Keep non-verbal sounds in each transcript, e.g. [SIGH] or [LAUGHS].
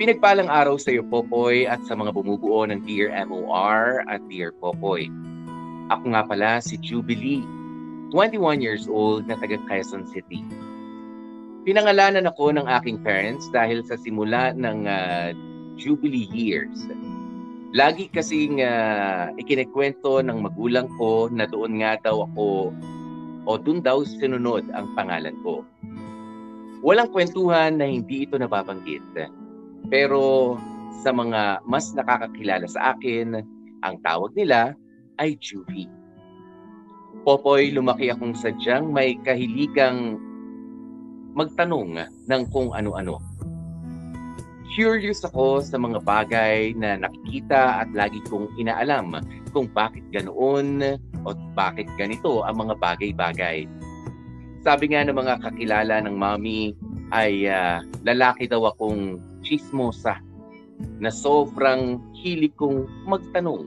Pinagpalang araw sa iyo, Popoy, at sa mga bumubuo ng Dear MOR at Dear Popoy. Ako nga pala si Jubilee, 21 years old na taga Quezon City. Pinangalanan ako ng aking parents dahil sa simula ng uh, Jubilee years. Lagi kasing uh, ikinikwento ng magulang ko na doon nga daw ako o doon daw sinunod ang pangalan ko. Walang kwentuhan na hindi ito nababanggit. Pero sa mga mas nakakakilala sa akin, ang tawag nila ay Juvie. Popoy, lumaki akong sadyang may kahiligang magtanong ng kung ano-ano. Curious ako sa mga bagay na nakikita at lagi kong inaalam kung bakit ganoon o bakit ganito ang mga bagay-bagay. Sabi nga ng mga kakilala ng mami ay uh, lalaki daw akong chismosa na sobrang hilig kong magtanong.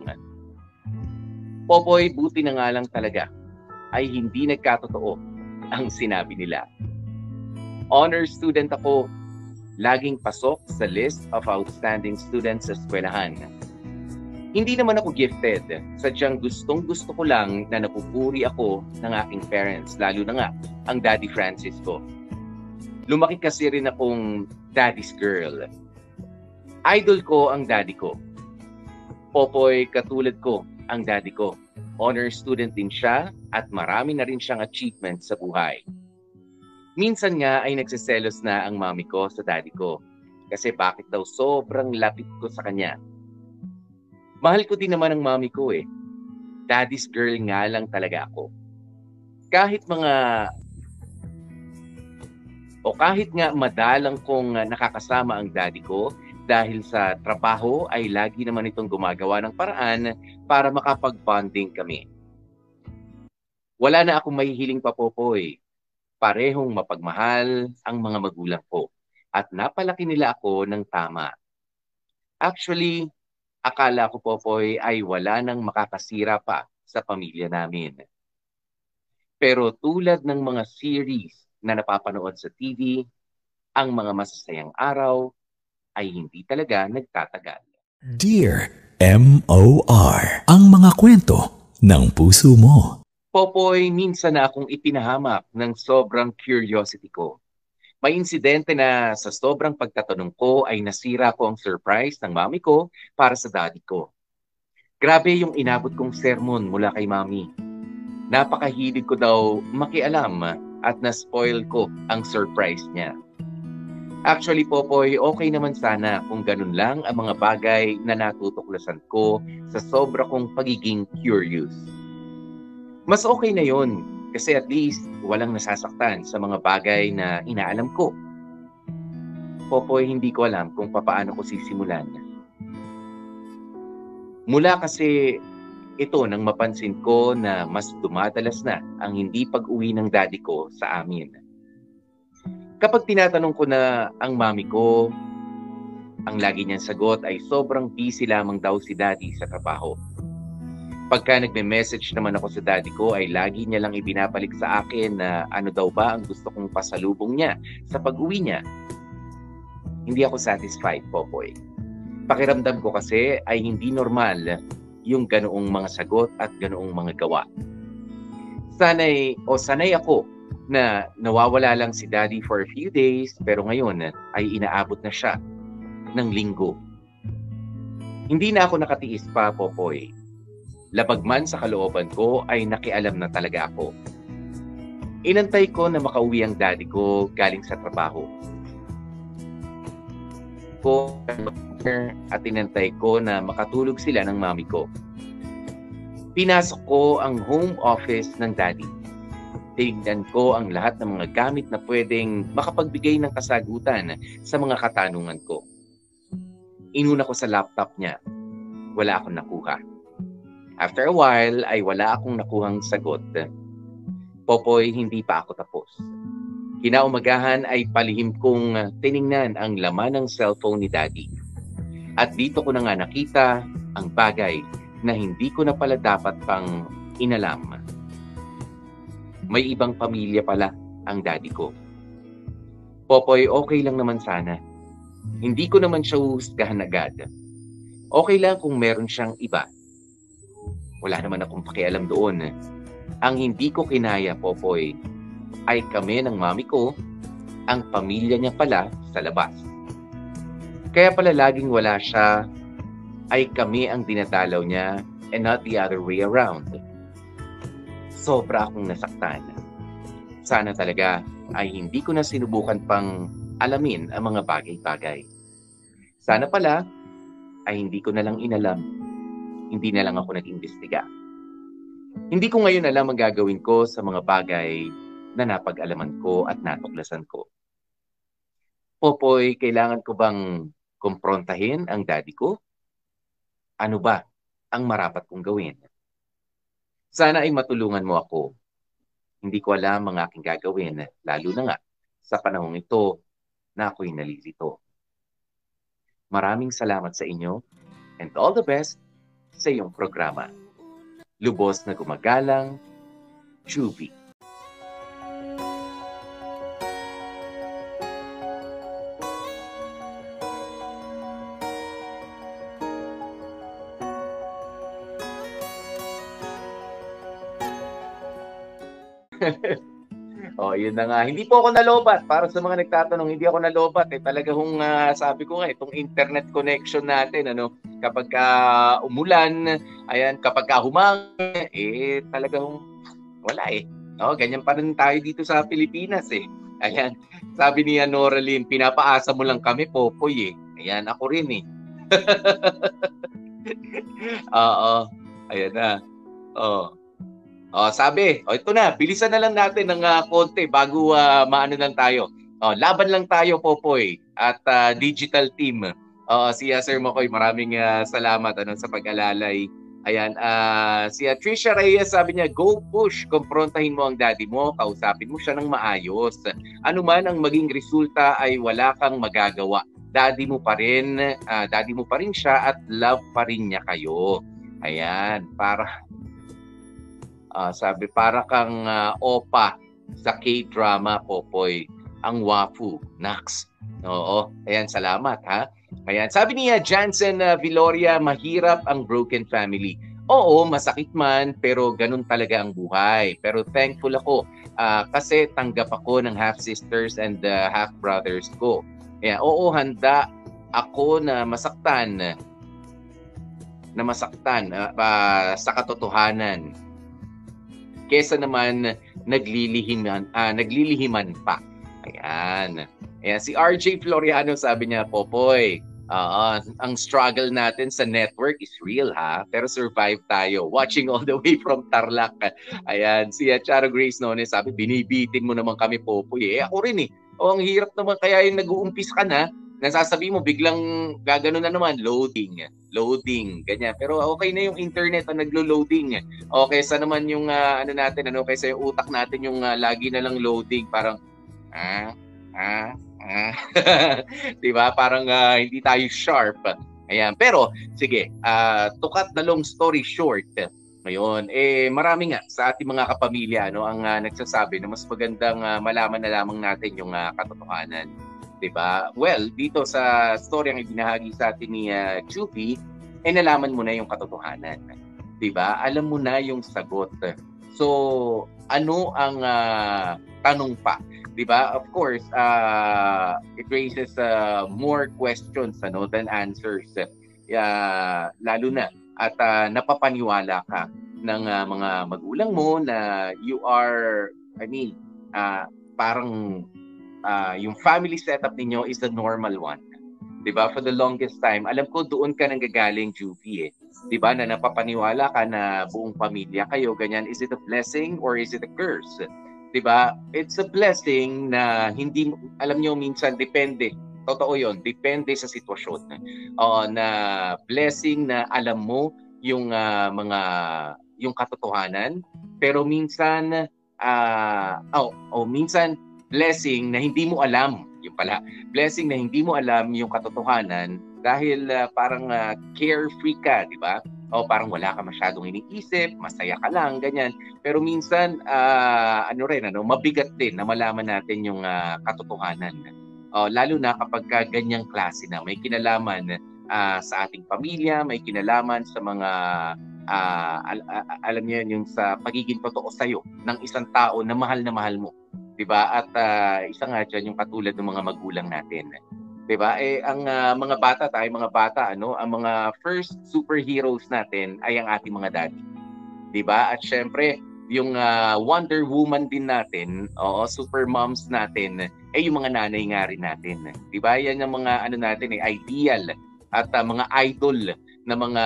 Popoy, buti na nga lang talaga ay hindi nagkatotoo ang sinabi nila. Honor student ako, laging pasok sa list of outstanding students sa eskwelahan. Hindi naman ako gifted, sadyang gustong gusto ko lang na napupuri ako ng aking parents, lalo na nga ang Daddy Francis ko. Lumaki kasi rin akong daddy's girl. Idol ko ang daddy ko. Popoy, katulad ko ang daddy ko. Honor student din siya at marami na rin siyang achievement sa buhay. Minsan nga ay nagsiselos na ang mami ko sa daddy ko kasi bakit daw sobrang lapit ko sa kanya Mahal ko din naman ang mami ko eh. Daddy's girl nga lang talaga ako. Kahit mga o kahit nga madalang kong nakakasama ang daddy ko dahil sa trabaho ay lagi naman itong gumagawa ng paraan para makapag-bonding kami. Wala na akong mahihiling papopoy. Parehong mapagmahal ang mga magulang ko at napalaki nila ako ng tama. Actually, akala ko po po ay wala nang makakasira pa sa pamilya namin. Pero tulad ng mga series na napapanood sa TV, ang mga masasayang araw ay hindi talaga nagtatagal. Dear M.O.R. Ang mga kwento ng puso mo. Popoy, minsan na akong ipinahamak ng sobrang curiosity ko may insidente na sa sobrang pagtatanong ko ay nasira ko ang surprise ng mami ko para sa daddy ko. Grabe yung inabot kong sermon mula kay mami. Napakahilig ko daw makialam at na-spoil ko ang surprise niya. Actually, Popoy, okay naman sana kung ganun lang ang mga bagay na natutuklasan ko sa sobra kong pagiging curious. Mas okay na yon kasi at least walang nasasaktan sa mga bagay na inaalam ko. Popoy, hindi ko alam kung papaano ko sisimulan. Mula kasi ito nang mapansin ko na mas dumadalas na ang hindi pag-uwi ng daddy ko sa amin. Kapag tinatanong ko na ang mami ko, ang lagi niyang sagot ay sobrang busy lamang daw si daddy sa trabaho. Pagka nagme-message naman ako sa daddy ko ay lagi niya lang ibinabalik sa akin na ano daw ba ang gusto kong pasalubong niya sa pag-uwi niya. Hindi ako satisfied, Popoy. Pakiramdam ko kasi ay hindi normal yung ganoong mga sagot at ganoong mga gawa. Sanay o sanay ako na nawawala lang si daddy for a few days pero ngayon ay inaabot na siya ng linggo. Hindi na ako nakatiis pa, Popoy labag man sa kalooban ko ay nakialam na talaga ako. Inantay ko na makauwi ang daddy ko galing sa trabaho. Ko at inantay ko na makatulog sila ng mami ko. Pinasok ko ang home office ng daddy. Tignan ko ang lahat ng mga gamit na pwedeng makapagbigay ng kasagutan sa mga katanungan ko. Inuna ko sa laptop niya. Wala akong nakuha After a while ay wala akong nakuhang sagot. Popoy, hindi pa ako tapos. Kinaumagahan ay palihim kong tiningnan ang laman ng cellphone ni Daddy. At dito ko na nga nakita ang bagay na hindi ko na pala dapat pang inalam. May ibang pamilya pala ang daddy ko. Popoy, okay lang naman sana. Hindi ko naman siya uhusgahan agad. Okay lang kung meron siyang iba. Wala naman akong pakialam doon. Ang hindi ko kinaya, Popoy, ay kami ng mami ko, ang pamilya niya pala sa labas. Kaya pala laging wala siya, ay kami ang dinadalaw niya and not the other way around. Sobra akong nasaktan. Sana talaga ay hindi ko na sinubukan pang alamin ang mga bagay-bagay. Sana pala ay hindi ko na lang inalam. Hindi na lang ako nag-imbestiga. Hindi ko ngayon alam ang gagawin ko sa mga bagay na napag-alaman ko at natuklasan ko. Popoy, kailangan ko bang kumprontahin ang daddy ko? Ano ba ang marapat kong gawin? Sana ay matulungan mo ako. Hindi ko alam ang aking gagawin, lalo na nga sa panahong ito na ako'y nalilito. Maraming salamat sa inyo and all the best sa iyong programa. Lubos na gumagalang, Chubby. [LAUGHS] oh, yun na nga. Hindi po ako nalobat. Para sa mga nagtatanong, hindi ako nalobat. Eh, talaga hong uh, sabi ko nga, itong internet connection natin, ano, kapag ka umulan, ayan, kapag ka humang, eh, talaga hong wala eh. No, ganyan pa rin tayo dito sa Pilipinas eh. Ayan, sabi ni Noraline, pinapaasa mo lang kami, Popoy eh. Ayan, ako rin eh. [LAUGHS] Oo, ayan na. Oh. Oh, sabi, oh, ito na, bilisan na lang natin ng uh, konti bago uh, maano lang tayo. Oh, laban lang tayo, Popoy, at uh, digital team. Oh, si uh, Sir Makoy, maraming uh, salamat ano, sa pag-alalay. Ayan, uh, si uh, Trisha Reyes sabi niya, go push, komprontahin mo ang daddy mo, kausapin mo siya ng maayos. Ano man ang maging resulta ay wala kang magagawa. Daddy mo pa rin, uh, daddy mo pa rin siya at love pa rin niya kayo. Ayan, para Uh, sabi, para kang uh, opa sa K-drama, Popoy. Ang wafu. Nax. Oo. Ayan, salamat ha. Ayan. Sabi niya, Jansen uh, Viloria, mahirap ang broken family. Oo, masakit man, pero ganun talaga ang buhay. Pero thankful ako uh, kasi tanggap ako ng half-sisters and uh, half-brothers ko. Ayan, oo, handa ako na masaktan na masaktan uh, uh, sa katotohanan kesa naman naglilihiman, uh, naglilihiman pa. Ayan. Ayan, si RJ Floriano sabi niya, Popoy, uh, ang struggle natin sa network is real ha, pero survive tayo. Watching all the way from Tarlac. Ayan, si Charo Grace noon sabi, binibitin mo naman kami, Popoy. Eh, ako rin eh. O, ang hirap naman kaya yung nag-uumpis ka na, nasasabi mo biglang gagano na naman loading loading ganyan. Pero okay na yung internet ang naglo-loading. Okay sa naman yung uh, ano natin ano kasi yung utak natin yung uh, lagi na lang loading parang ah ah ah. [LAUGHS] 'di ba? Parang uh, hindi tayo sharp. Ayan. Pero sige uh, to cut the long story short ngayon, eh marami nga sa ating mga kapamilya no ang uh, nagsasabi na mas magandang uh, malaman na lamang natin yung uh, katotohanan. 'Di ba? Well, dito sa story ang ibinahagi sa atin ni uh, Chupi, eh nalaman mo na yung katotohanan. 'Di ba? Alam mo na yung sagot. So, ano ang uh, tanong pa? 'Di ba? Of course, uh, it raises uh, more questions ano than answers. Uh, lalo na at uh, napapaniwala ka ng uh, mga magulang mo na you are I mean, uh, parang uh, yung family setup ninyo is the normal one. 'Di ba? For the longest time, alam ko doon ka nang gagaling, Juvie eh. 'Di ba? Na napapaniwala ka na buong pamilya kayo ganyan. Is it a blessing or is it a curse? 'Di ba? It's a blessing na hindi alam niyo minsan depende. Totoo 'yon, depende sa sitwasyon. Uh, na blessing na alam mo yung ah, mga yung katotohanan pero minsan ah oh, oh minsan blessing na hindi mo alam yung pala. Blessing na hindi mo alam yung katotohanan dahil ah, parang ah, carefree ka di ba? O parang wala ka masyadong iniisip masaya ka lang ganyan. Pero minsan ah, ano rin ano mabigat din na malaman natin yung ah, katotohanan. Oh, lalo na kapag ka ganyang klase na may kinalaman ah, sa ating pamilya, may kinalaman sa mga ah, al- a- alam niyo yun, yung sa pagiging totoo sa iyo ng isang tao na mahal na mahal mo. 'Di ba? At ah, isa nga diyan yung katulad ng mga magulang natin. 'Di ba? Eh ang ah, mga bata, tayo mga bata, ano, ang mga first superheroes natin ay ang ating mga daddy. 'Di ba? At syempre, yung ah, Wonder Woman din natin, oo, super moms natin, eh yung mga nanay nga rin natin. 'Di ba? Yan yung mga ano natin eh ideal at ah, mga idol na mga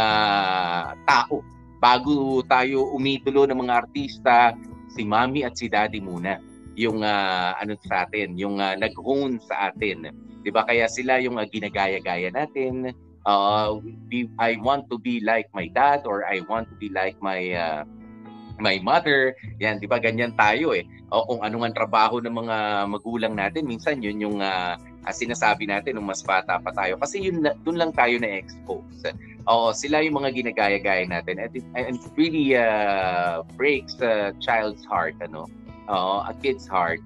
tao. Bago tayo umidolo ng mga artista, si Mami at si Daddy muna yung ah, ano sa atin, yung uh, nag-hone sa atin. 'Di ba? Kaya sila yung ah, ginagaya-gaya natin. Uh, we- I want to be like my dad or I want to be like my ah, my mother. Yan, 'di ba? Ganyan tayo eh. O kung ano ang trabaho ng mga magulang natin, minsan yun yung ah, sinasabi natin nung mas bata pa tayo kasi yun dun lang tayo na expose. Oo, sila yung mga ginagaya-gaya natin. And it, and it really uh, breaks a child's heart, ano? Oo, a kid's heart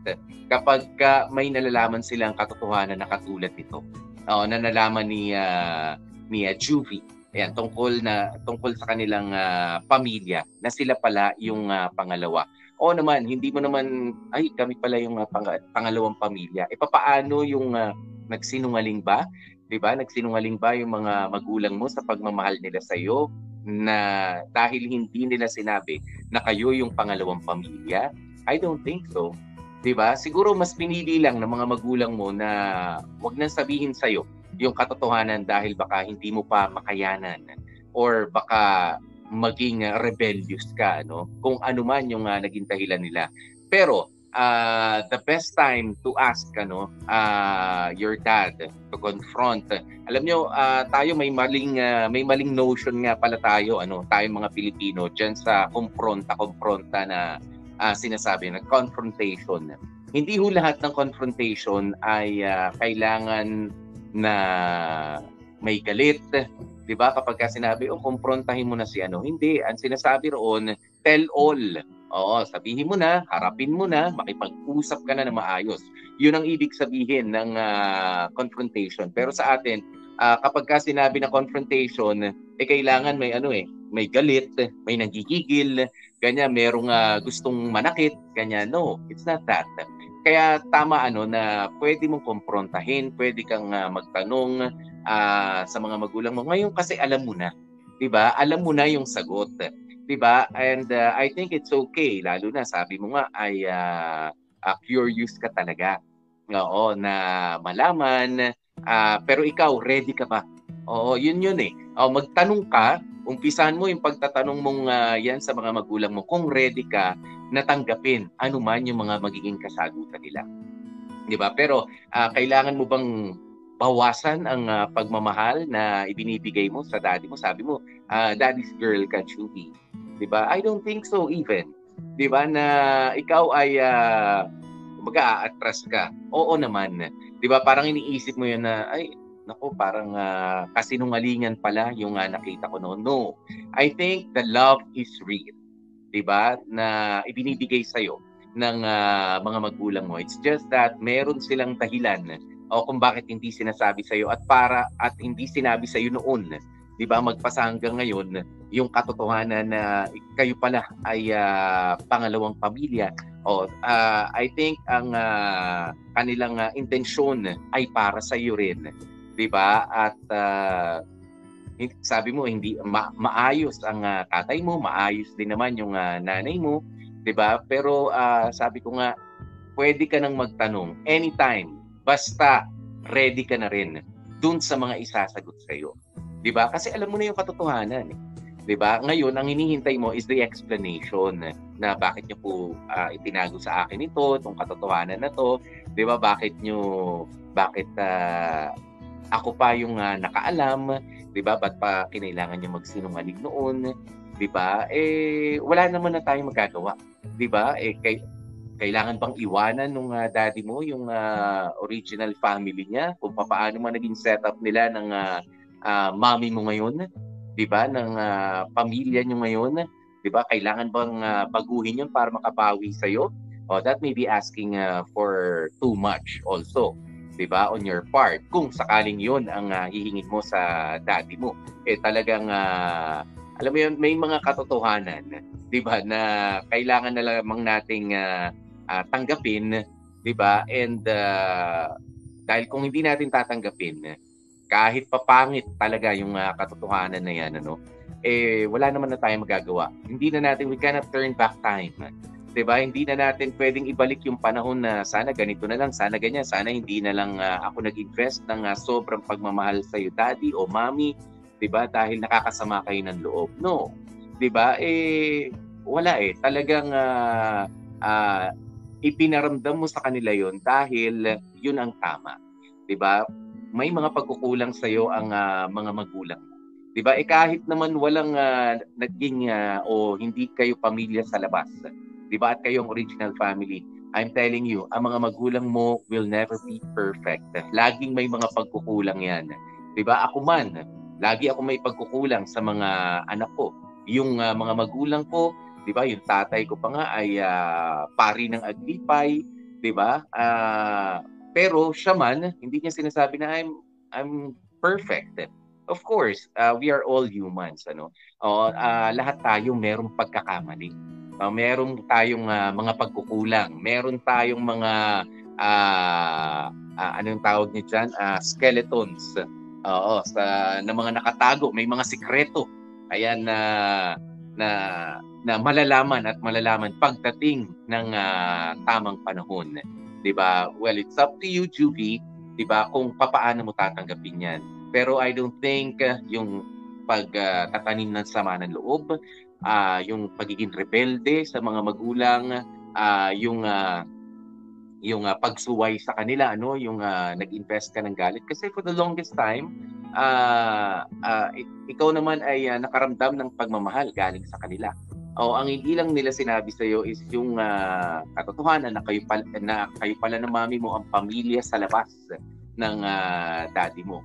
kapag ka may nalalaman silang katotohanan na katulad nito. Oo, na nalaman ni ah, ni uh, Juvie. Ayan, tungkol na tungkol sa kanilang ah, pamilya na sila pala yung ah, pangalawa. O naman, hindi mo naman ay kami pala yung ah, pang- pangalawang pamilya. E papaano yung ah, nagsinungaling ba? 'Di ba? Nagsinungaling ba yung mga magulang mo sa pagmamahal nila sa iyo na dahil hindi nila sinabi na kayo yung pangalawang pamilya? I don't think so. 'Di ba? Siguro mas pinili lang ng mga magulang mo na wag nang sabihin sa yung katotohanan dahil baka hindi mo pa makayanan or baka maging rebellious ka ano kung ano man yung uh, naging dahilan nila pero uh, the best time to ask ano uh, your dad to confront alam nyo uh, tayo may maling uh, may maling notion nga pala tayo ano tayo mga Pilipino diyan sa kompronta kompronta na uh, sinasabi na confrontation hindi ho lahat ng confrontation ay uh, kailangan na may galit, 'di ba? Kapag ka sinabi, "Oh, kumprontahin mo na si ano." Hindi, ang sinasabi roon, tell all. Oo, sabihin mo na, harapin mo na, makipag-usap ka na na maayos. 'Yun ang ibig sabihin ng ah, confrontation. Pero sa atin, ah, kapag ka sinabi na confrontation, eh kailangan may ano eh, may galit, may nagigigil, ganyan, merong ah, gustong manakit, ganyan. No, it's not that. Kaya tama ano na pwede mong kumprontahin, pwede kang ah, magtanong ah, sa mga magulang mo. Ngayon kasi alam mo na, 'di ba? Alam mo na yung sagot, 'di ba? And ah, I think it's okay lalo na sabi mo nga ay ah, ah, curious ka talaga. Oo, na malaman ah, pero ikaw ready ka ba? Oo, yun yun eh. Oh, magtanong ka, umpisahan mo yung pagtatanong mong ah, yan sa mga magulang mo kung ready ka natanggapin ano man yung mga magiging kasagutan nila. 'Di ba? Pero ah, kailangan mo bang bawasan ang ah, pagmamahal na ibinibigay mo sa daddy mo? Sabi mo, ah, daddy's girl ka, Chubi. 'Di ba? I don't think so even. 'Di ba na ikaw ay uh, mag-a-atras ka. Oo naman. 'Di ba? Parang iniisip mo 'yun na ay nako parang ah, kasinungalingan pala yung ah, nakita ko noon. No. I think the love is real. 'di ba? Na ibinibigay sa iyo ng ah, mga magulang mo. It's just that meron silang dahilan o kung bakit hindi sinasabi sa iyo at para at hindi sinabi sa iyo noon. 'Di ba? Magpasa hanggang ngayon yung katotohanan na kayo pala ay ah, pangalawang pamilya. O ah, I think ang ah, kanilang ah, intensyon ay para sa iyo rin. 'Di ba? At hin- sabi mo hindi ma- maayos ang ah, tatay mo, maayos din naman yung ah, nanay mo, 'di ba? Pero ah, sabi ko nga pwede ka nang magtanong anytime basta ready ka na rin dun sa mga isasagot sa iyo. 'Di ba? Kasi alam mo na yung katotohanan. Eh. 'Di ba? Ngayon ang hinihintay mo is the explanation na bakit niyo po ah, itinago sa akin ito, itong katotohanan na to, 'di ba? Bakit niyo bakit ah, ako pa yung uh, nakaalam, 'di ba? Ba't pa kinailangan niya magsinungaling noon? 'Di ba? Eh wala naman na tayong magagawa. 'Di ba? Eh kay kailangan bang iwanan nung uh, daddy mo yung uh, original family niya kung paano man naging setup nila ng uh, uh, mommy mo ngayon 'di ba ng uh, pamilya niyo ngayon 'di ba kailangan bang uh, baguhin 'yon para makabawi sa iyo oh that may be asking uh, for too much also 'di ba on your part kung sakaling 'yon ang uh, hihingin mo sa daddy mo eh talagang uh, alam mo yun may mga katotohanan 'di ba na kailangan na lamang nating uh, uh, tanggapin, 'di ba? And uh, dahil kung hindi natin tatanggapin, kahit papangit talaga yung uh, katotohanan na 'yan, ano? Eh wala naman na tayong magagawa. Hindi na natin we cannot turn back time. 'Di ba? Hindi na natin pwedeng ibalik yung panahon na sana ganito na lang, sana ganyan, sana hindi na lang uh, ako nag-invest ng uh, sobrang pagmamahal sa iyo, daddy o mommy, 'di ba? Dahil nakakasama kayo ng loob. No. 'Di ba? Eh wala eh. Talagang uh, uh, ipinaramdam mo sa kanila yon dahil yun ang tama. 'Di ba? May mga pagkukulang sa iyo ang uh, mga magulang. 'Di ba? Eh kahit naman walang uh, naging uh, o hindi kayo pamilya sa labas. 'Di ba? At kayong original family. I'm telling you, ang mga magulang mo will never be perfect. Laging may mga pagkukulang 'yan. 'Di ba? Ako man, lagi ako may pagkukulang sa mga anak ko. Yung uh, mga magulang ko, 'di ba? Yung tatay ko pa nga ay uh, pari ng Agripay, 'di ba? Uh, pero siya man, hindi niya sinasabi na I'm I'm perfect. Of course, uh, we are all humans, ano? O uh, lahat tayo merong pagkakamali. Uh, meron tayong uh, mga pagkukulang, meron tayong mga uh, uh, anong tawag niyo diyan? Uh, skeletons. Oo, sa na mga nakatago, may mga sikreto. Ayan na uh, na na malalaman at malalaman pagdating ng uh, tamang panahon. 'Di ba? Well, it's up to you, Juvie, 'di ba, kung papaano mo tatanggapin 'yan. Pero I don't think uh, yung pagtatanim uh, ng sama ng loob, uh, yung pagiging rebelde sa mga magulang, uh, yung uh, yung uh, pagsuway sa kanila ano yung uh, nag-invest ka ng galit kasi for the longest time uh, uh, ikaw naman ay uh, nakaramdam ng pagmamahal galing sa kanila o ang hindi lang nila sinabi sa iyo is yung uh, katotohanan na kayo pala, na kayo pala ng mami mo ang pamilya sa labas ng uh, daddy mo.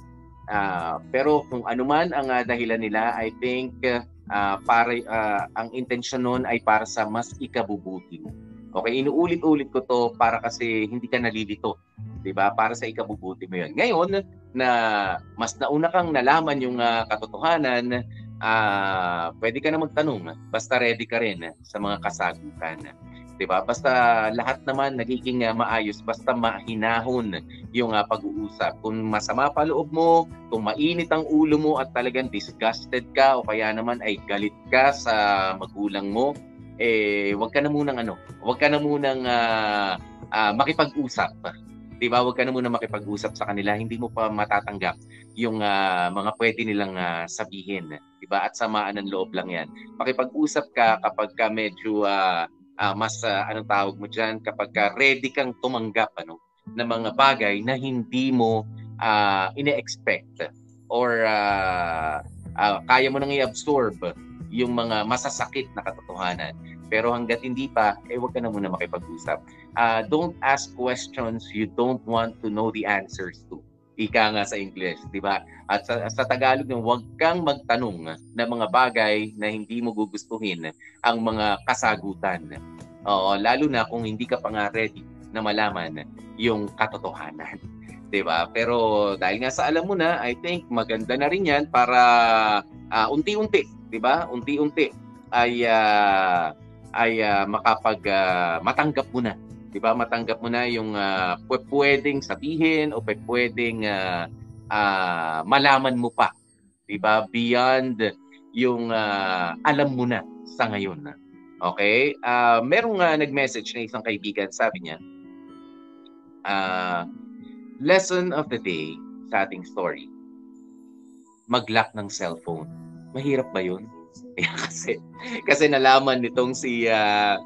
Uh, pero kung ano man ang uh, dahilan nila, I think uh, para uh, ang intensyon noon ay para sa mas ikabubuti mo. Okay, inuulit-ulit ko to para kasi hindi ka nalilito. 'Di ba? Para sa ikabubuti mo 'yon. Ngayon na mas nauna kang nalaman yung uh, katotohanan, uh, pwede ka na magtanong. Basta ready ka rin sa mga kasagutan. 'Di ba? Basta lahat naman nagiging uh, maayos, basta mahinahon yung uh, pag-uusap. Kung masama pa loob mo, kung mainit ang ulo mo at talagang disgusted ka o kaya naman ay galit ka sa magulang mo, eh wag ka na munang ano, wag ka na munang uh, uh, makipag-usap 'di ba? Huwag ka na muna makipag-usap sa kanila, hindi mo pa matatanggap yung uh, mga pwede nilang uh, sabihin, 'di ba? At samaan ng loob lang 'yan. Makipag-usap ka kapag ka medyo uh, uh, mas uh, anong tawag mo diyan, kapag ka ready kang tumanggap ano ng mga bagay na hindi mo uh, ine-expect or uh, uh, kaya mo nang i-absorb yung mga masasakit na katotohanan. Pero hanggat hindi pa, eh wag ka na muna makipag-usap. Uh, don't ask questions you don't want to know the answers to. Ika nga sa English, di ba? At sa, sa Tagalog, huwag kang magtanong ng mga bagay na hindi mo gugustuhin ang mga kasagutan. Oo, lalo na kung hindi ka pa nga ready na malaman yung katotohanan. [LAUGHS] 'di ba? Pero dahil nga sa alam mo na, I think maganda na rin 'yan para uh, unti-unti, 'di ba? Unti-unti ay uh, ay uh, makapag uh, matanggap mo na. 'Di ba? Matanggap mo na yung uh, pwedeng sabihin o pwedeng uh, uh, malaman mo pa. 'Di ba? Beyond yung uh, alam mo na sa ngayon. Okay? Uh, merong uh, nag-message na isang kaibigan, sabi niya, uh, lesson of the day sa ating story, mag-lock ng cellphone. Mahirap ba yun? [LAUGHS] kasi kasi nalaman nitong si uh,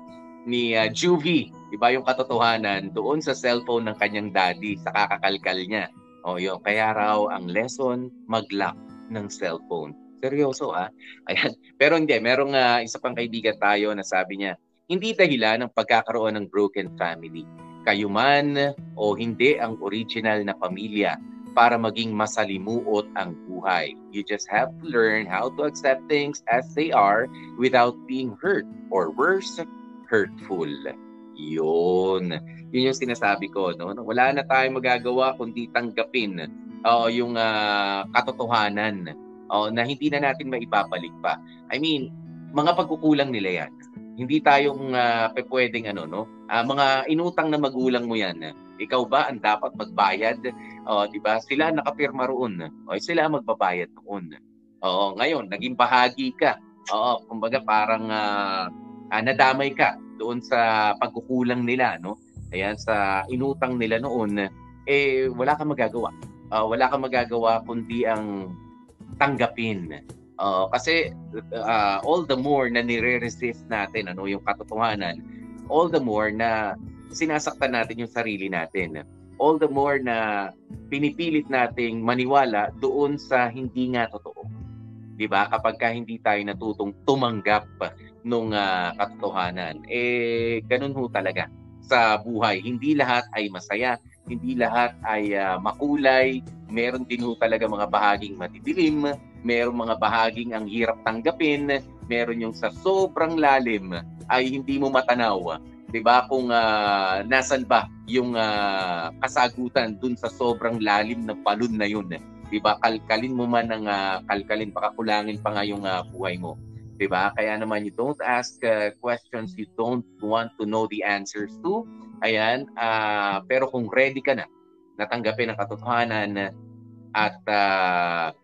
ni uh, Juvie, 'di ba yung katotohanan doon sa cellphone ng kanyang daddy sa kakakalkal niya. O yun, kaya raw ang lesson, mag-lock ng cellphone. Seryoso ah. [LAUGHS] Ayan. Pero hindi, merong uh, isa pang kaibigan tayo na sabi niya, hindi dahilan ng pagkakaroon ng broken family. Kayo man o hindi ang original na pamilya para maging masalimuot ang buhay. You just have to learn how to accept things as they are without being hurt or worse, hurtful. Yun. Yun yung sinasabi ko. No? Wala na tayong magagawa kundi tanggapin uh, yung uh, katotohanan uh, na hindi na natin maibabalik pa. I mean, mga pagkukulang nila yan. Hindi tayong uh, pwedeng ano, no? Uh, mga inutang na magulang mo yan. Ikaw ba ang dapat magbayad? Uh, 'di ba? Sila nakapirma roon. O sila magbabayad noon. Oo, ngayon naging bahagi ka. Oo, kumbaga parang uh, uh, nadamay ka doon sa pagkukulang nila, no? Ayan, sa inutang nila noon, eh wala kang magagawa. Uh, wala kang magagawa kundi ang tanggapin. Uh, kasi uh, all the more na nire-resist natin ano yung katotohanan, all the more na sinasaktan natin yung sarili natin. All the more na pinipilit nating maniwala doon sa hindi nga totoo. 'Di ba? Kapag ka hindi tayo natutong tumanggap nung uh, katotohanan. Eh, ganun ho talaga sa buhay. Hindi lahat ay masaya, hindi lahat ay uh, makulay, meron din ho talaga mga bahaging matidilim, meron mga bahaging ang hirap tanggapin, meron yung sa sobrang lalim ay hindi mo matanaw. 'Di ba? Kung uh, nasan ba yung uh, kasagutan dun sa sobrang lalim ng balon na yun. 'Di ba? Kalkalin mo man ng uh, kalkalin, pakakulangin pa nga yung uh, buhay mo. 'di ba? Kaya naman you don't ask uh, questions you don't want to know the answers to. Ayan, uh, pero kung ready ka na natanggapin ang katotohanan at uh,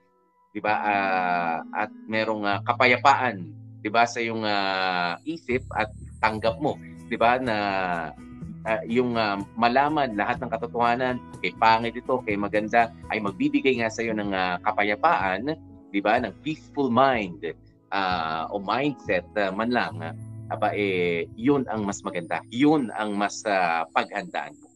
'di ba uh, at merong uh, kapayapaan 'di ba sa iyong uh, isip at tanggap mo 'di ba na uh, yung uh, malaman lahat ng katotohanan kay pangit ito kay maganda ay magbibigay nga sa iyo ng uh, kapayapaan 'di ba ng peaceful mind uh, o mindset uh, man lang, uh, aba eh, yun ang mas maganda. Yun ang mas uh, paghandaan mo.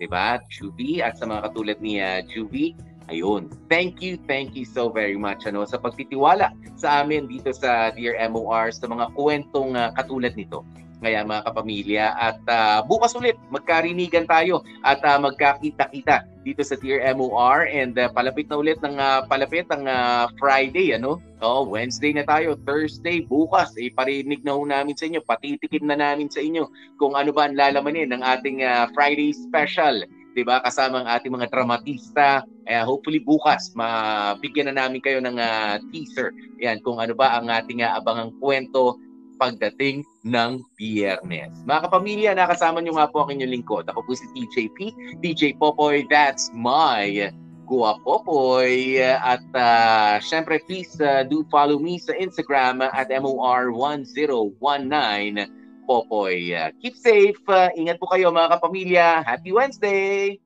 Diba, Juvie? At sa mga katulad ni uh, Juvie, ayun. Thank you, thank you so very much ano, sa pagtitiwala sa amin dito sa Dear MOR sa mga kwentong uh, katulad nito. Kaya mga kapamilya at uh, bukas ulit magkarinigan tayo at uh, magkakita-kita dito sa Tier MOR and uh, palapit na ulit ng uh, palapit ang uh, Friday ano. Oh, Wednesday na tayo, Thursday bukas eh parinig na ho namin sa inyo, patitikim na namin sa inyo kung ano ba ang lalamanin ng ating uh, Friday special. 'di ba? Kasama ang ating mga dramatista. Eh, hopefully bukas mabigyan na namin kayo ng uh, teaser. Yan kung ano ba ang ating uh, abangang kwento pagdating ng biyernes. Mga kapamilya, nakasama nyo nga po ang inyong lingkod. Ako po si TJP, DJ Popoy, that's my Gua Popoy. At uh, syempre, please uh, do follow me sa Instagram at MOR1019 Popoy. Keep safe. Uh, ingat po kayo mga kapamilya. Happy Wednesday!